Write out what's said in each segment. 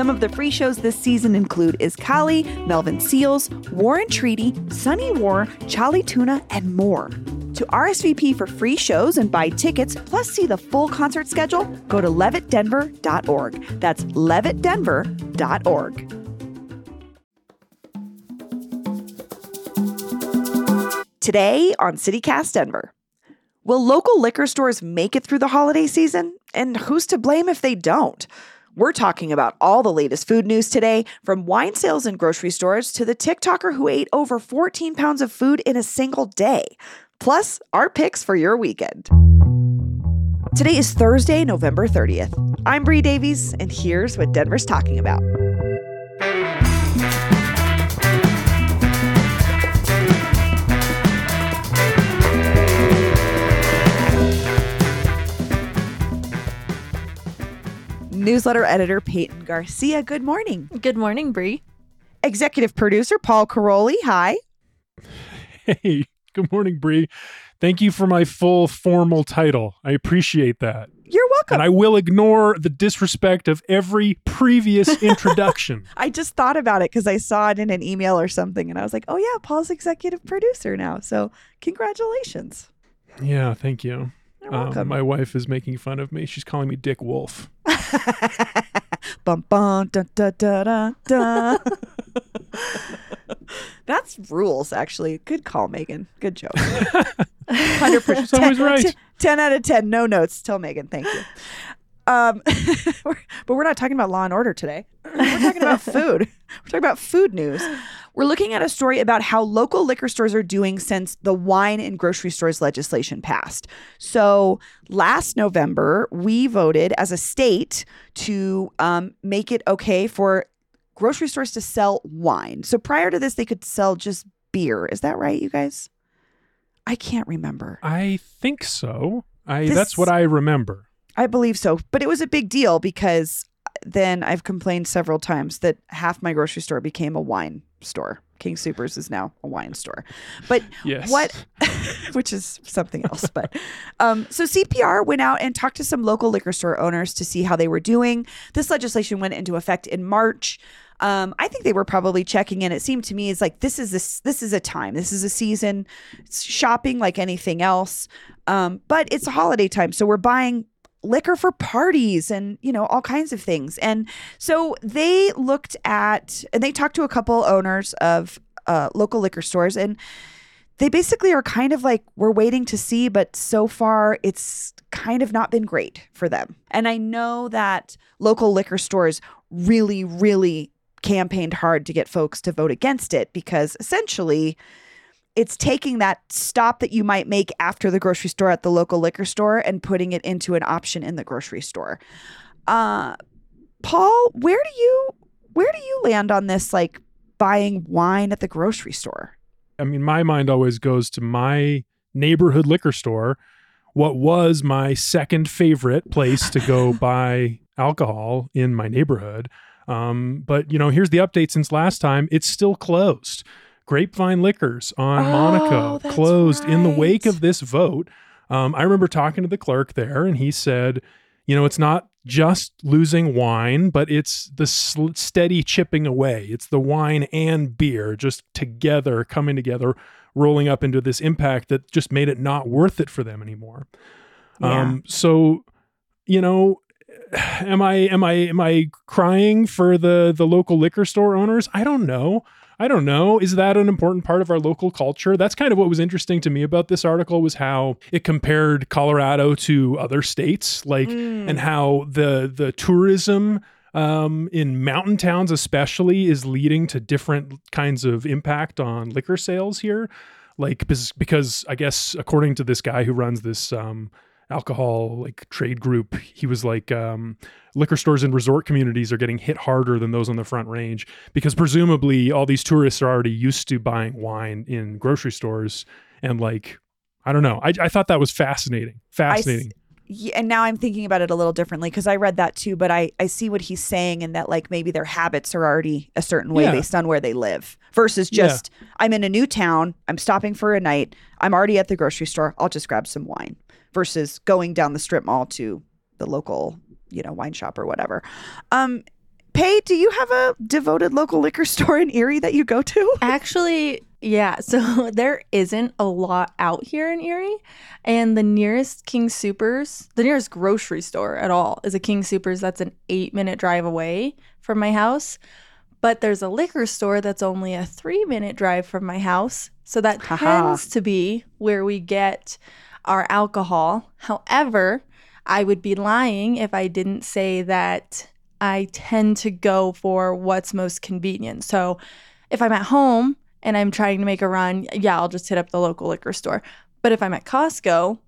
Some of the free shows this season include Iskali, Melvin Seals, War and Treaty, Sunny War, Charlie Tuna, and more. To RSVP for free shows and buy tickets, plus see the full concert schedule, go to levittdenver.org. That's levittdenver.org. Today on CityCast Denver. Will local liquor stores make it through the holiday season? And who's to blame if they don't? We're talking about all the latest food news today, from wine sales in grocery stores to the TikToker who ate over 14 pounds of food in a single day. Plus, our picks for your weekend. Today is Thursday, November 30th. I'm Bree Davies, and here's what Denver's talking about. Newsletter editor Peyton Garcia, good morning. Good morning, Bree. Executive producer Paul Karolyi, hi. Hey, good morning, Bree. Thank you for my full formal title. I appreciate that. You're welcome. And I will ignore the disrespect of every previous introduction. I just thought about it because I saw it in an email or something, and I was like, "Oh yeah, Paul's executive producer now." So congratulations. Yeah, thank you. Um, my wife is making fun of me. She's calling me Dick Wolf. bum bum da da da da. That's rules, actually. Good call, Megan. Good joke. Hundred percent. She's always right. Ten out of ten. No notes. Tell Megan. Thank you. Um, but we're not talking about Law and Order today. We're talking about food. We're talking about food news. We're looking at a story about how local liquor stores are doing since the wine and grocery stores legislation passed. So last November, we voted as a state to um, make it okay for grocery stores to sell wine. So prior to this, they could sell just beer. Is that right, you guys? I can't remember. I think so. I This- that's what I remember. I believe so. But it was a big deal because then I've complained several times that half my grocery store became a wine store. King Supers is now a wine store. But Yes. what which is something else but um, so cpr went out and talked to some local liquor store owners to see how they were doing this legislation went into effect in march um, i think they were probably checking in it seemed to me it's like this is this this is a time this is a season it's shopping like anything else um, but it's a holiday time so we're buying liquor for parties and you know all kinds of things. And so they looked at and they talked to a couple owners of uh, local liquor stores and they basically are kind of like we're waiting to see but so far it's kind of not been great for them. And i know that local liquor stores really really campaigned hard to get folks to vote against it because essentially it's taking that stop that you might make after the grocery store at the local liquor store and putting it into an option in the grocery store uh paul where do you where do you land on this like buying wine at the grocery store I mean, my mind always goes to my neighborhood liquor store, what was my second favorite place to go buy alcohol in my neighborhood. Um, but, you know, here's the update since last time it's still closed. Grapevine Liquors on Oh, Monaco closed in the wake of this vote. Um, I remember talking to the clerk there, and he said, you know, it's not just losing wine, but it's the sl- steady chipping away. It's the wine and beer just together, coming together, rolling up into this impact that just made it not worth it for them anymore. Yeah. Um, so, you know, am I am I am I crying for the the local liquor store owners? I don't know. I don't know. Is that an important part of our local culture? That's kind of what was interesting to me about this article was how it compared Colorado to other states, like Mm. and how the the tourism um, in mountain towns especially is leading to different kinds of impact on liquor sales here. Like because, because I guess according to this guy who runs this um, alcohol like trade group. He was like, um, liquor stores in resort communities are getting hit harder than those on the front range because presumably all these tourists are already used to buying wine in grocery stores and like I don't know. I, I thought that was fascinating. Fascinating. Yeah, and now I'm thinking about it a little differently because I read that too, but I, I see what he's saying and that like maybe their habits are already a certain way Yeah. based on where they live versus Yeah. just I'm in a new town, I'm stopping for a night, I'm already at the grocery store, I'll just grab some wine versus going down the strip mall to the local, you know, wine shop or whatever. Um Pay, do you have a devoted local liquor store in Erie that you go to? Actually, yeah. So there isn't a lot out here in Erie. And the nearest King Supers, the nearest grocery store at all, is a King Supers that's an eight minute drive away from my house. But there's a liquor store that's only a three minute drive from my house. So that tends to be where we get our alcohol. However, I would be lying if I didn't say that I tend to go for what's most convenient. So if I'm at home and I'm trying to make a run, yeah, I'll just hit up the local liquor store. But if I'm at Costco,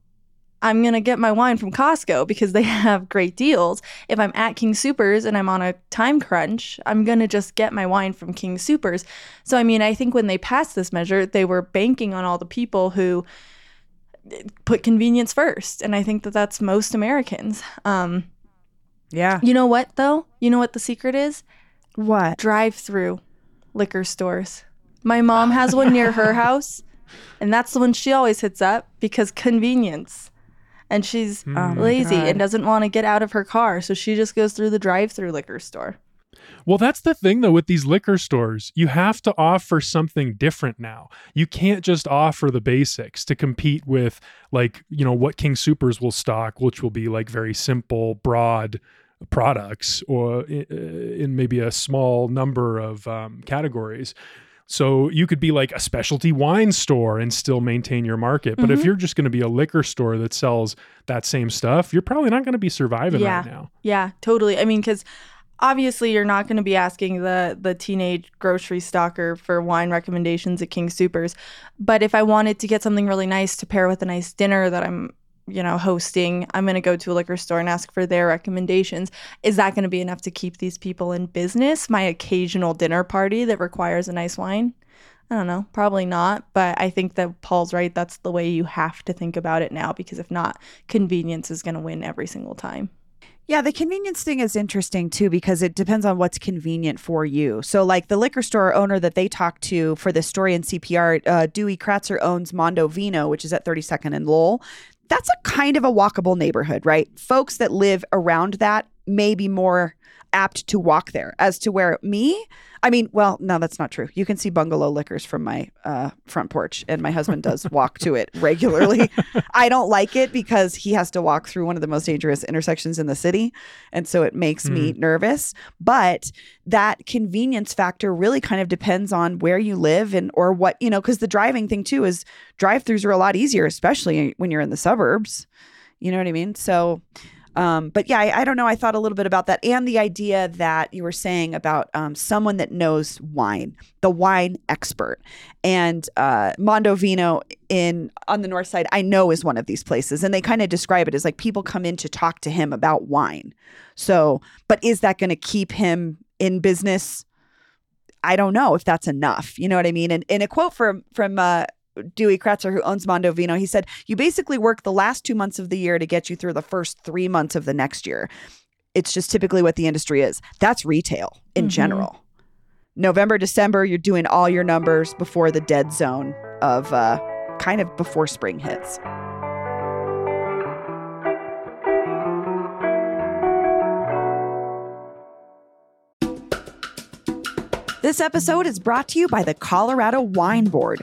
I'm going to get my wine from Costco because they have great deals. If I'm at King Supers and I'm on a time crunch, I'm going to just get my wine from King Supers. So, I mean, I think when they passed this measure, they were banking on all the people who put convenience first. And I think that that's most Americans. Um, Yeah. you know what, though? You know what the secret is? What? drive through liquor stores. My mom has one near her house, and that's the one she always hits up because convenience. And she's Oh lazy and doesn't want to get out of her car, so she just goes through the drive-through liquor store. Well, that's the thing though with these liquor stores. You have to offer something different now. You can't just offer the basics to compete with like, you know, what King Supers will stock, which will be like very simple, broad products or eh, eh, in maybe a small number of um, categories. So you could be like a specialty wine store and still maintain your market. But if Mhm. you're just going to be a liquor store that sells that same stuff, you're probably not going to be surviving Yeah. right now. Yeah, totally. I mean, because obviously you're not going to be asking the the teenage grocery stalker for wine recommendations at King Supers, but if I wanted to get something really nice to pair with a nice dinner that I'm you know hosting, I'm going to go to a liquor store and ask for their recommendations. Is that going to be enough to keep these people in business? My occasional dinner party that requires a nice wine. I don't know, probably not, but I think that Paul's right. That's the way you have to think about it now because if not, convenience is going to win every single time. Yeah, the convenience thing is interesting too because it depends on what's convenient for you. So, like the liquor store owner that they talked to for this story in CPR, uh, Dewey Kratzer owns Mondo Vino, which is at 32nd and Lowell. That's a kind of a walkable neighborhood, right? Folks that live around that may be more apt to walk there. As to where me, I mean, well, no, that's not true. You can see bungalow liquors from my uh, front porch, and my husband does walk to it regularly. I don't like it because he has to walk through one of the most dangerous intersections in the city. And so it makes me nervous. But that convenience factor really kind of depends on where you live and or what, you know, because the driving thing too is drive throughs are a lot easier, especially when you're in the suburbs. You know what I mean? So, um, but yeah, I, I don't know. I thought a little bit about that and the idea that you were saying about um, someone that knows wine, the wine expert. And uh, Mondo Vino in on the north side, I know is one of these places, and they kind of describe it as like people come in to talk to him about wine. So, but is that going to keep him in business? I don't know if that's enough. You know what I mean? And in a quote from from uh, Dewey Kratzer, who owns Mondo Vino, he said, "You basically work the last two months of the year to get you through the first three months of the next year. It's just typically what the industry is. That's retail in Mhm. general. November, December, you're doing all your numbers before the dead zone of uh, kind of before spring hits." This episode is brought to you by the Colorado Wine Board.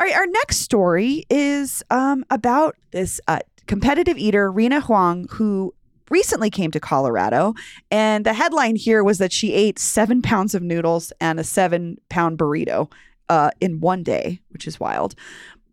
All right, our next story is um, about this uh, competitive eater, Raina Huang, who recently came to Colorado. And the headline here was that she ate seven pounds of noodles and a seven pound burrito uh, in one day, which is wild.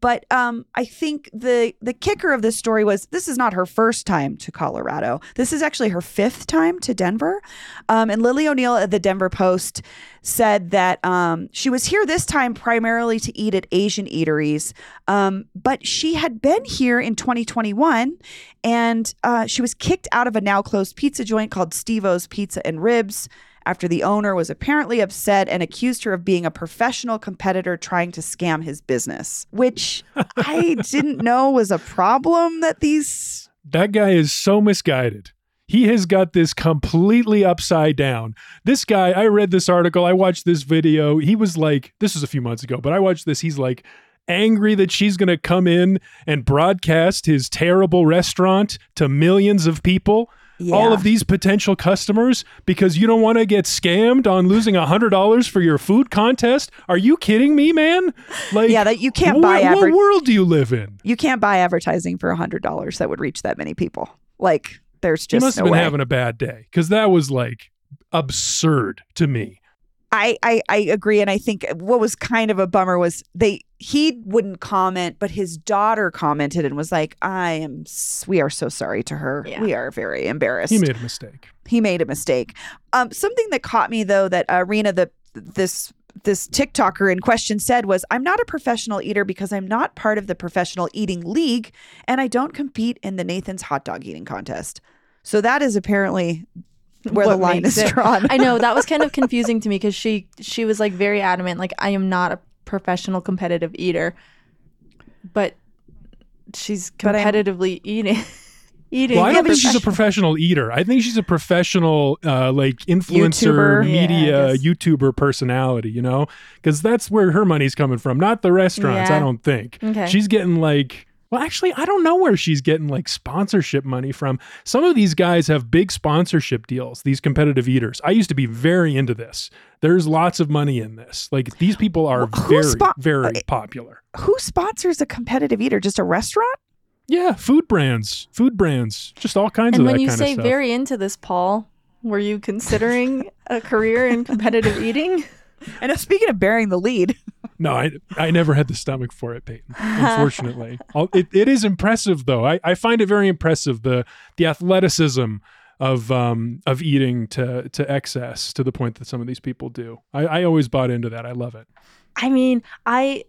But um, I think the the kicker of this story was this is not her first time to Colorado. This is actually her fifth time to Denver. Um, and Lily O'Neill at the Denver Post said that um, she was here this time primarily to eat at Asian eateries, um, but she had been here in 2021 and uh, she was kicked out of a now closed pizza joint called Stevo's Pizza and Ribs after the owner was apparently upset and accused her of being a professional competitor trying to scam his business, which I didn't know was a problem that these. That guy is so misguided. He has got this completely upside down. This guy, I read this article, I watched this video. He was like, this was a few months ago, but I watched this. He's like, angry that she's going to come in and broadcast his terrible restaurant to millions of people Yeah. all of these potential customers because you don't want to get scammed on losing a hundred dollars for your food contest. Are you kidding me, man? Like, Yeah, that you can't wh- buy What world do you live in? You can't buy advertising for $100 that would reach that many people. Like, there's He just must no have been way. having a bad day because that was like absurd to me. I, I I agree, and I think what was kind of a bummer was they he wouldn't comment, but his daughter commented and was like, "I am we are so sorry to her. Yeah. We are very embarrassed. He made a mistake. he made a mistake." Um, something that caught me though that uh, Raina the this this TikToker in question said was, "I'm not a professional eater because I'm not part of the professional eating league, and I don't compete in the Nathan's hot dog eating contest." So that is apparently where the line is it- drawn. I know that was kind of confusing to me because she she was like very adamant, like I am not a professional competitive eater, but she's But competitively eating. eating. Well, I don't think she's a professional eater. I think she's a professional, uh, like influencer, YouTuber. Media, guess. YouTuber personality. You know, because that's where her money's coming from, not the restaurants. I don't think Okay. she's getting like. Well, actually, I don't know where she's getting like sponsorship money from. Some of these guys have big sponsorship deals. These competitive eaters. I used to be very into this. There's lots of money in this. Like these people are Who very, spon- very uh, popular. Who sponsors a competitive eater? Just a restaurant? Yeah, food brands, food brands, just all kinds of. and of when that you kind say of stuff. very into this, Paul, were you considering a career in competitive eating? And speaking of bearing the lead, No, I, I never had the stomach for it, Peyton. Unfortunately, it, it is impressive though. I, I find it very impressive the the athleticism of um of eating to to excess to the point that some of these people do. I, I always bought into that. I love it. I mean, I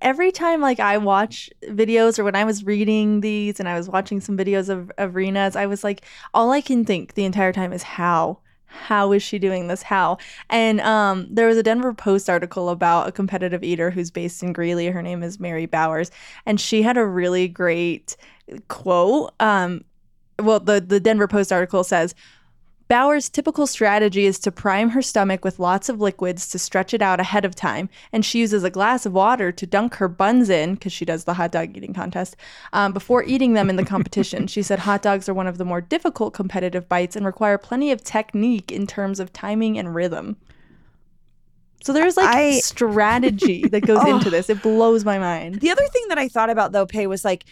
every time like I watch videos or when I was reading these and I was watching some videos of, of Raina's, I was like, all I can think the entire time is how. How is she doing this? How? And um, there was a Denver Post article about a competitive eater who's based in Greeley. Her name is Mary Bowers, and she had a really great quote. Um, well, the the Denver Post article says, Bowers' typical strategy is to prime her stomach with lots of liquids to stretch it out ahead of time, and she uses a glass of water to dunk her buns in because she does the hot dog eating contest um, before eating them in the competition. she said hot dogs are one of the more difficult competitive bites and require plenty of technique in terms of timing and rhythm. So there's like I- strategy that goes Oh. into this. It blows my mind. the other thing that I thought about though, Pay was like,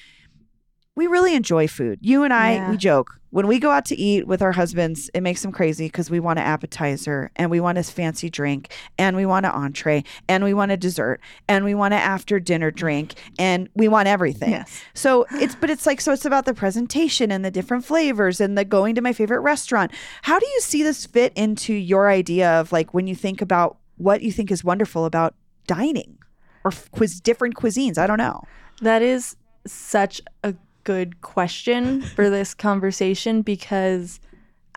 we really enjoy food. You and I, Yeah. we joke when we go out to eat with our husbands. It makes them crazy because we want an appetizer and we want a fancy drink and we want an entree and we want a dessert and we want an after dinner drink and we want everything. Yes. So it's but it's like so it's about the presentation and the different flavors and the going to my favorite restaurant. How do you see this fit into your idea of like when you think about what you think is wonderful about dining or quiz different cuisines? I don't know. That is such a good question for this conversation because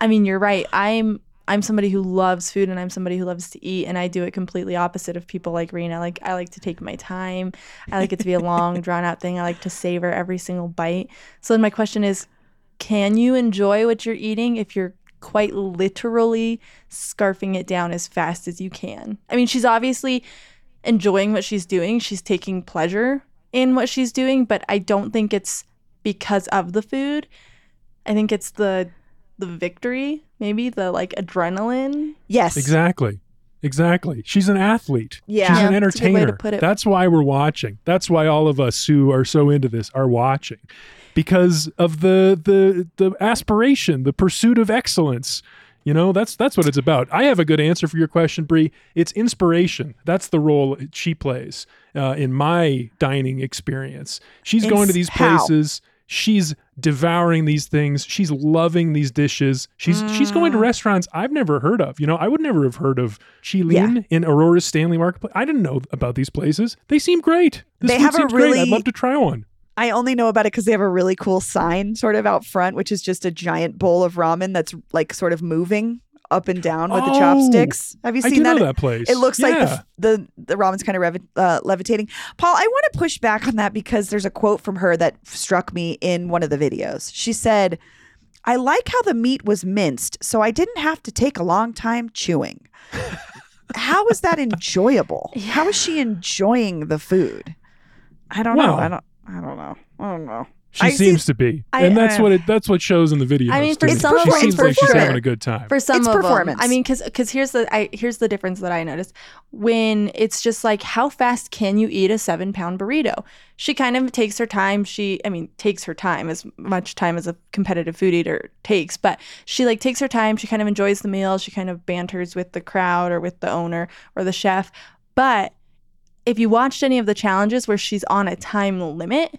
I mean, you're right. I'm I'm somebody who loves food and I'm somebody who loves to eat and I do it completely opposite of people like Raina. Like I like to take my time. I like it to be a long drawn out thing. I like to savor every single bite. So then my question is can you enjoy what you're eating if you're quite literally scarfing it down as fast as you can? I mean, she's obviously enjoying what she's doing. She's taking pleasure in what she's doing, but I don't think it's because of the food. I think it's the the victory, maybe the like adrenaline. Yes. Exactly. Exactly. She's an athlete. Yeah. She's an Yeah, that's a good way to entertainer. put it. That's why we're watching. That's why all of us who are so into this are watching. Because of the the the aspiration, the pursuit of excellence. You know, that's that's what it's about. I have a good answer for your question, Bree. It's inspiration. That's the role she plays uh, in my dining experience. She's going to Ins- these how? She's devouring these things. She's loving these dishes. She's she's going to Mm. restaurants I've never heard of. You know, I would never have heard of Chilin in Aurora Stanley Marketplace. I didn't know about these places. They seem great. This They have a seems great. I'd love to try one. I only know about it because they have a really cool sign sort of out front, which is just a giant bowl of ramen that's like sort of moving up and down with the Oh, chopsticks. Have you seen that? that place. It looks like the, the the ramen's kind of rev- uh, levitating. Paul, I want to push back on that because there's a quote from her that struck me in one of the videos. She said, "I like how the meat was minced, so I didn't have to take a long time chewing." how is that enjoyable? How is she enjoying the food? I don't know. I don't. I don't know. I don't know. She I see- seems to be, I- and that's uh, what it. That's what shows in the video. I mean, for It's some of she them, seems it's like she's having a good time. For some It's of performance. them, I mean, because because here's the I here's the difference that I noticed when it's just like how fast can you eat a seven pound burrito? She kind of takes her time. She I mean takes her time as much time as a competitive food eater takes, but she like takes her time. She kind of enjoys the meal. She kind of banters with the crowd or with the owner or the chef. But if you watched any of the challenges where she's on a time limit,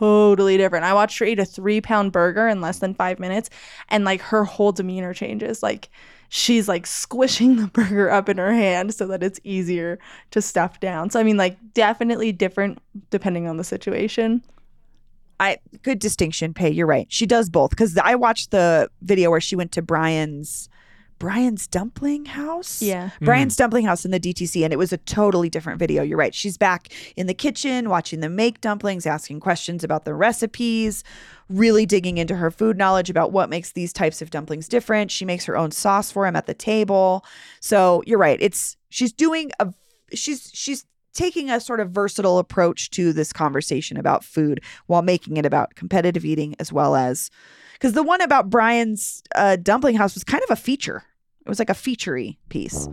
totally different. I watched her eat a three pound burger in less than five minutes, and like her whole demeanor changes. Like she's like squishing the burger up in her hand so that it's easier to stuff down. So, I mean, like, definitely different depending on the situation. I good distinction, Pay. You're right. She does both because I watched the video where she went to Brian's Brian's dumpling house. Yeah. Brian's dumpling house in the DTC, and it was a totally different video. You're right. She's back in the kitchen watching them make dumplings, asking questions about the recipes, really digging into her food knowledge about what makes these types of dumplings different. She makes her own sauce for him at the table. So you're right. It's she's doing a she's she's taking a sort of versatile approach to this conversation about food while making it about competitive eating as well as because the one about Brian's uh, dumpling house was kind of a feature. It was like a featurey piece.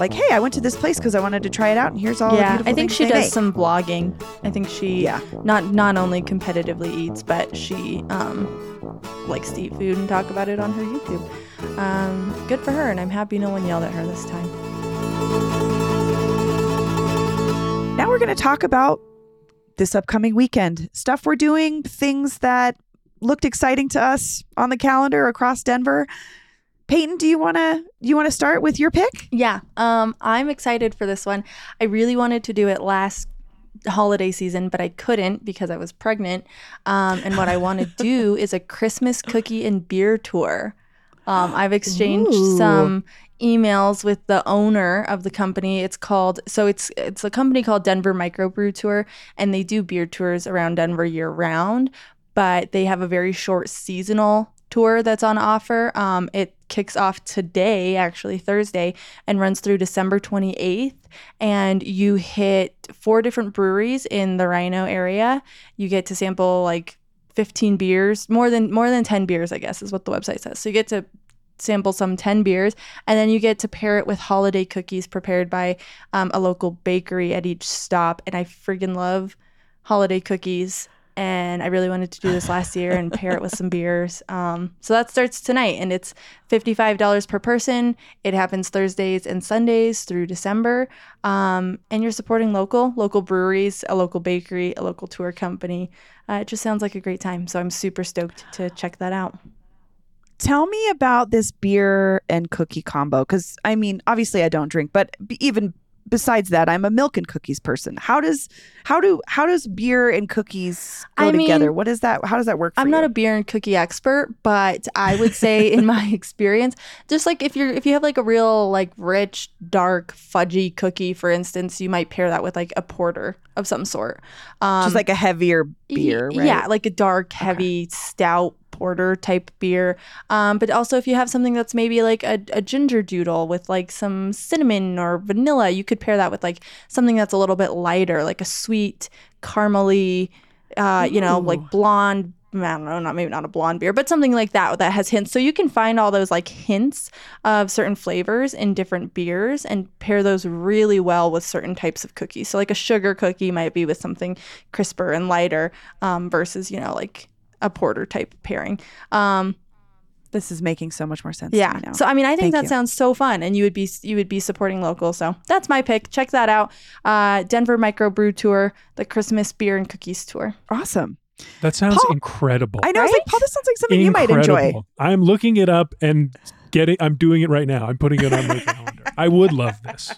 Like, hey, I went to this place because I wanted to try it out, and here's all. the yeah. beautiful I think she does make. some blogging. I think she Yeah. not not only competitively eats, but she um likes to eat food and talk about it on her YouTube. Um, good for her, and I'm happy no one yelled at her this time. Now we're going to talk about this upcoming weekend stuff we're doing, things that looked exciting to us on the calendar across Denver. Peyton, do you want to you want to start with your pick? Yeah, um, I'm excited for this one. I really wanted to do it last holiday season, but I couldn't because I was pregnant. Um, and what I want to do is a Christmas cookie and beer tour. Um, I've exchanged Ooh. some emails with the owner of the company. It's called so it's it's a company called Denver Microbrew Tour, and they do beer tours around Denver year round. But they have a very short seasonal tour that's on offer. Um, it kicks off today, actually Thursday, and runs through December 28th. And you hit four different breweries in the RiNo area. You get to sample like 15 beers, more than more than 10 beers, I guess is what the website says. So you get to sample some 10 beers and then you get to pair it with holiday cookies prepared by um, a local bakery at each stop and i freaking love holiday cookies and I really wanted to do this last year and pair it with some beers. Um, so that starts tonight, and it's $55 per person. It happens Thursdays and Sundays through December. Um, and you're supporting local, local breweries, a local bakery, a local tour company. Uh, it just sounds like a great time. So I'm super stoked to check that out. Tell me about this beer and cookie combo because I mean, obviously I don't drink, but even besides that, I'm a milk and cookies person. How does how do how does beer and cookies go I mean, together? What is that? How does that work? For I'm not you? a beer and cookie expert, but I would say in my experience, just like if you're if you have like a real like rich, dark, fudgy cookie, for instance, you might pair that with like a porter of some sort. Um, just like a heavier beer, right? Yeah, like a dark, heavy, stout porter type beer. Um, but also if you have something that's maybe like a, a ginger doodle with like some cinnamon or vanilla, you could pair that with like something that's a little bit lighter, like a sweet, caramely, uh, you know, like blonde. I don't know, not maybe not a blonde beer, but something like that that has hints. So you can find all those like hints of certain flavors in different beers and pair those really well with certain types of cookies. So like a sugar cookie might be with something crisper and lighter um, versus you know like a porter type pairing. Um, This is making so much more sense. yeah. So I mean, I think Thank that you. sounds so fun, and you would be you would be supporting local. So that's my pick. Check that out. Uh, Denver Microbrew Tour, the Christmas Beer and Cookies Tour. awesome. That sounds Paul- incredible. I know. I was like, Paul, this sounds like something you might enjoy. I'm looking it up and getting. I'm doing it right now. I'm putting it on my calendar. I would love this.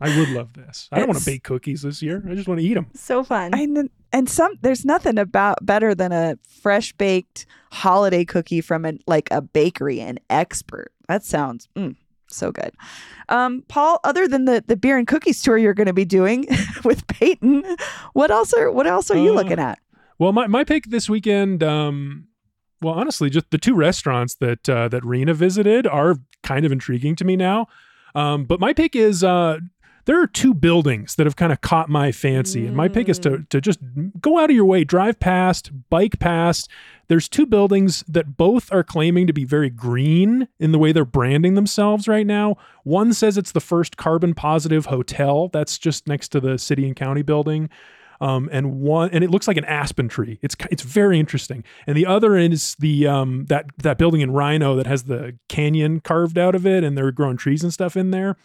I would love this. I don't want to bake cookies this year. I just want to eat them. So fun. And and some there's nothing about better than a fresh baked holiday cookie from a, like a bakery, an expert. That sounds mm, so good. Um, Paul, other than the the beer and cookies tour you're going to be doing with Peyton, what else are what else are you Uh, looking at? Well, my, my pick this weekend, um, well, honestly, just the two restaurants that uh, that Raina visited are kind of intriguing to me now. Um, but my pick is uh, there are two buildings that have kind of caught my fancy, and my pick is to to just go out of your way, drive past, bike past. There's two buildings that both are claiming to be very green in the way they're branding themselves right now. One says it's the first carbon positive hotel that's just next to the city and county building um, and one and it looks like an aspen tree. It's it's very interesting. And the other is the um, that that building in RiNo that has the canyon carved out of it, and they're growing trees and stuff in there.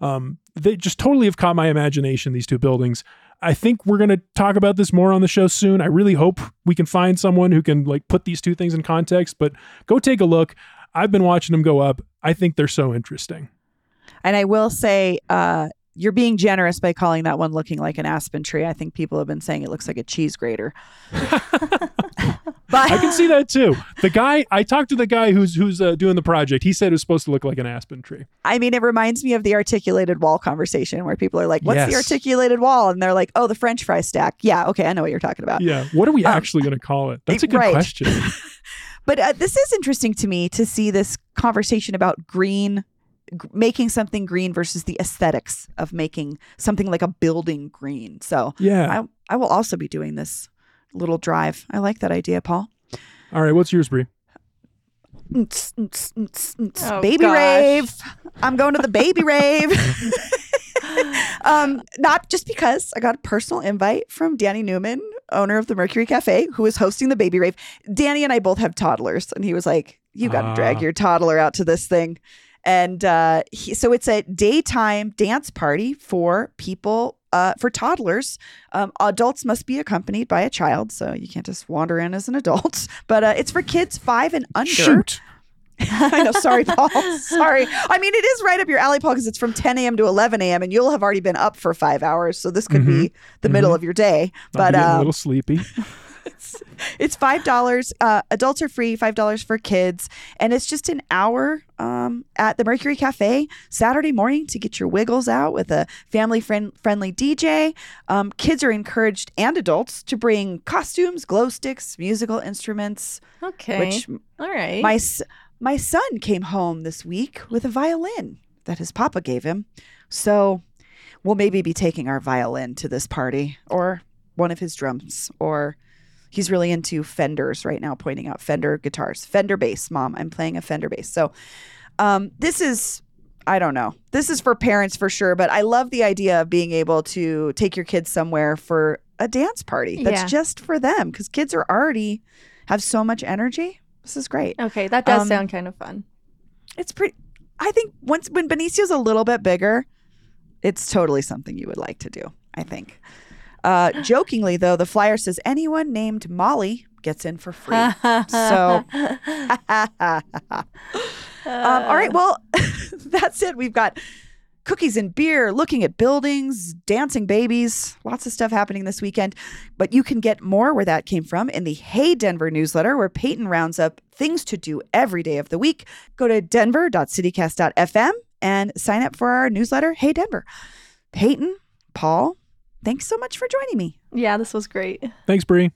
Um, they just totally have caught my imagination. These two buildings. I think we're going to talk about this more on the show soon. I really hope we can find someone who can like put these two things in context. But go take a look. I've been watching them go up. I think they're so interesting. And I will say, uh, you're being generous by calling that one looking like an aspen tree. I think people have been saying it looks like a cheese grater. but I can see that too. The guy I talked to the guy who's who's uh, doing the project. He said it was supposed to look like an aspen tree. I mean, it reminds me of the articulated wall conversation where people are like, "What's the articulated wall?" And they're like, "Oh, the French fry stack." Yeah, okay, I know what you're talking about. Yeah. What are we Um, actually going to call it? That's a good right. question. But uh, this is interesting to me to see this conversation about green, g- making something green versus the aesthetics of making something like a building green. So Yeah. I, I will also be doing this little drive. I like that idea, Paul. All right. What's yours, nts. Oh, baby gosh. rave. I'm going to the baby rave. um, not just because I got a personal invite from Danny Newman, owner of the Mercury Cafe, who is hosting the baby rave. Danny and I both have toddlers, and he was like, "You got to Ah. drag your toddler out to this thing." And uh, he, so it's a daytime dance party for people. Uh, for toddlers, um, adults must be accompanied by a child, so you can't just wander in as an adult. But uh, it's for kids five and under. Shoot. I know. Sorry, Paul. sorry. I mean, it is right up your alley, Paul, because it's from 10 a.m. to 11 a.m. and you'll have already been up for five hours. So this could be the middle Mhm. of your day. But a um, little sleepy. it's five dollars. Uh, adults are free. Five dollars for kids, and it's just an hour um, at the Mercury Cafe Saturday morning to get your wiggles out with a family friend friendly DJ. Um, kids are encouraged and adults to bring costumes, glow sticks, musical instruments. Okay. Which All right. my my son came home this week with a violin that his papa gave him. So we'll maybe be taking our violin to this party or one of his drums or he's really into Fenders right now pointing out Fender guitars. Fender bass, mom. I'm playing a Fender bass. So um this is I don't know. This is for parents for sure, but I love the idea of being able to take your kids somewhere for a dance party that's Yeah. just for them because kids are already have so much energy. This is great. Okay, that does Um, sound kind of fun. It's pretty. I think once when Benicio's a little bit bigger, it's totally something you would like to do. I think. Uh, jokingly though, the flyer says anyone named Molly gets in for free. so um, all right, well, that's it. We've got cookies and beer, looking at buildings, dancing babies, lots of stuff happening this weekend. But you can get more where that came from in the Hey Denver newsletter, where Peyton rounds up things to do every day of the week. Go to denver.citycast.fm and sign up for our newsletter, Hey Denver. Peyton, Paul, thanks so much for joining me. yeah, this was great. Thanks, Bree.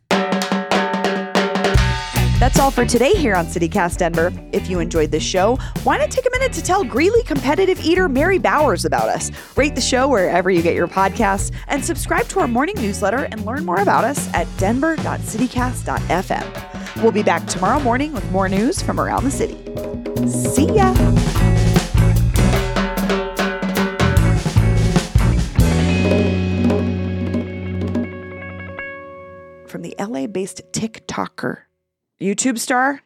That's all for today here on CityCast Denver. If you enjoyed this show, why not take a minute to tell Greeley competitive eater Mary Bowers about us? Rate the show wherever you get your podcasts and subscribe to our morning newsletter and learn more about us at denver.citycast.fm. We'll be back tomorrow morning with more news from around the city. See ya! From the LA based TikToker, YouTube star